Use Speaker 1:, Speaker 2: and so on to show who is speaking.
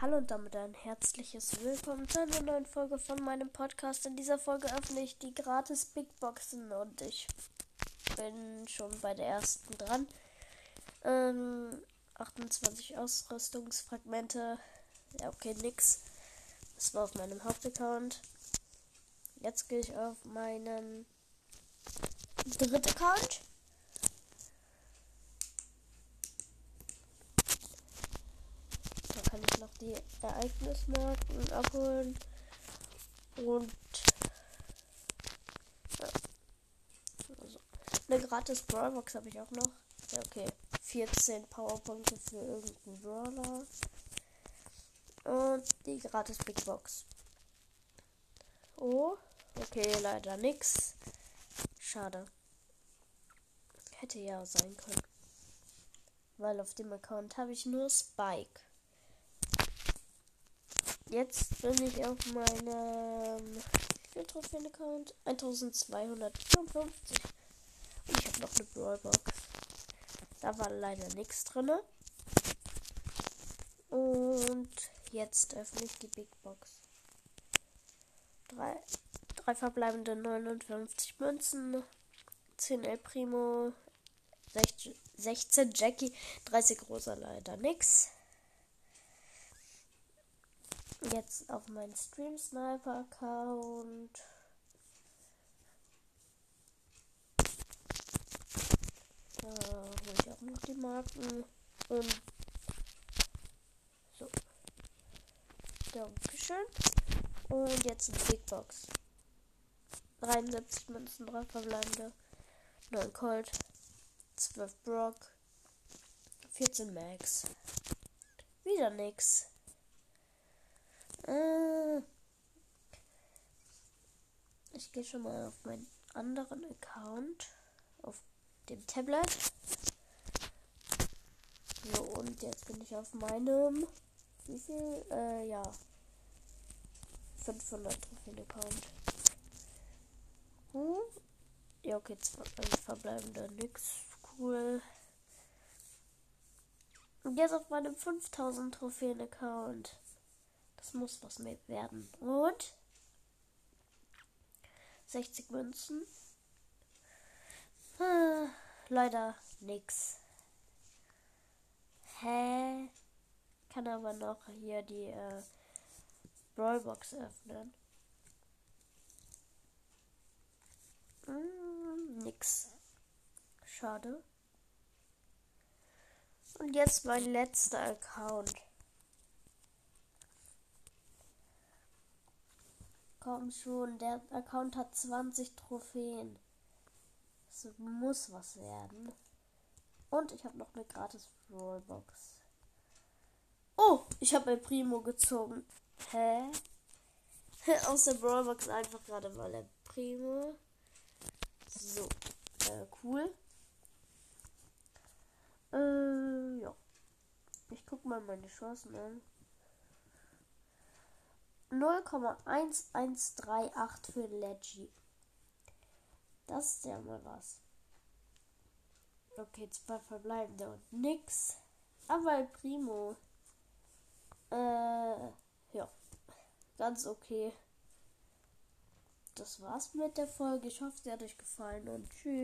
Speaker 1: Hallo und damit ein herzliches Willkommen zu einer neuen Folge von meinem Podcast. In dieser Folge öffne ich die gratis Big Boxen und ich bin schon bei der ersten dran. Ähm, 28 Ausrüstungsfragmente. Ja, okay, nix. Das war auf meinem Hauptaccount. Jetzt gehe ich auf meinen dritten Account. noch die Ereignismarken abholen. Und ja. also, eine gratis Brawlbox habe ich auch noch. Ja, okay. 14 Powerpunkte für irgendeinen Brawler. Und die gratis Big Box. Oh, okay, leider nix. Schade. Hätte ja sein können. Weil auf dem Account habe ich nur Spike. Jetzt bin ich auf meinem Trophäen-Account 1254. Und ich habe noch eine Brawlbox. Da war leider nichts drin. Und jetzt öffne ich die Big Box. Drei, drei verbleibende 59 Münzen, 10 El Primo, 16 Jackie, 30 rosa leider nix. Jetzt auf meinen Stream Sniper Account. Da hole ich auch noch die Marken. Und so. Dankeschön. Und jetzt die Big Box. 73 Münzen, 3 verbleibende, 9 Colt, 12 Brock, 14 Max. Wieder nix. Äh, ich gehe schon mal auf meinen anderen Account. Auf dem Tablet. So, und jetzt bin ich auf meinem. Wie viel? Äh, ja. 500 Trophäen-Account. Hm? Ja, okay, zwei also verbleibende nix. Cool. Und jetzt auf meinem 5000 Trophäen-Account. Das muss was werden. Und 60 Münzen. Hm, leider nix. Hä? Kann aber noch hier die äh, Brawlbox öffnen. Hm, nix. Schade. Und jetzt mein letzter Account. Komm schon, der Account hat 20 Trophäen. Das muss was werden. Und ich habe noch eine gratis Rollbox. Oh, ich habe ein Primo gezogen. Hä? Aus der Brawlbox einfach gerade mal ein Primo. So, äh, cool. Äh, ja. Ich guck mal meine Chancen an. 0,1138 für Leggy. Das ist ja mal was. Okay, zwei verbleibende und nix. Aber Primo. Äh, ja. Ganz okay. Das war's mit der Folge. Ich hoffe, sie hat euch gefallen und tschüss.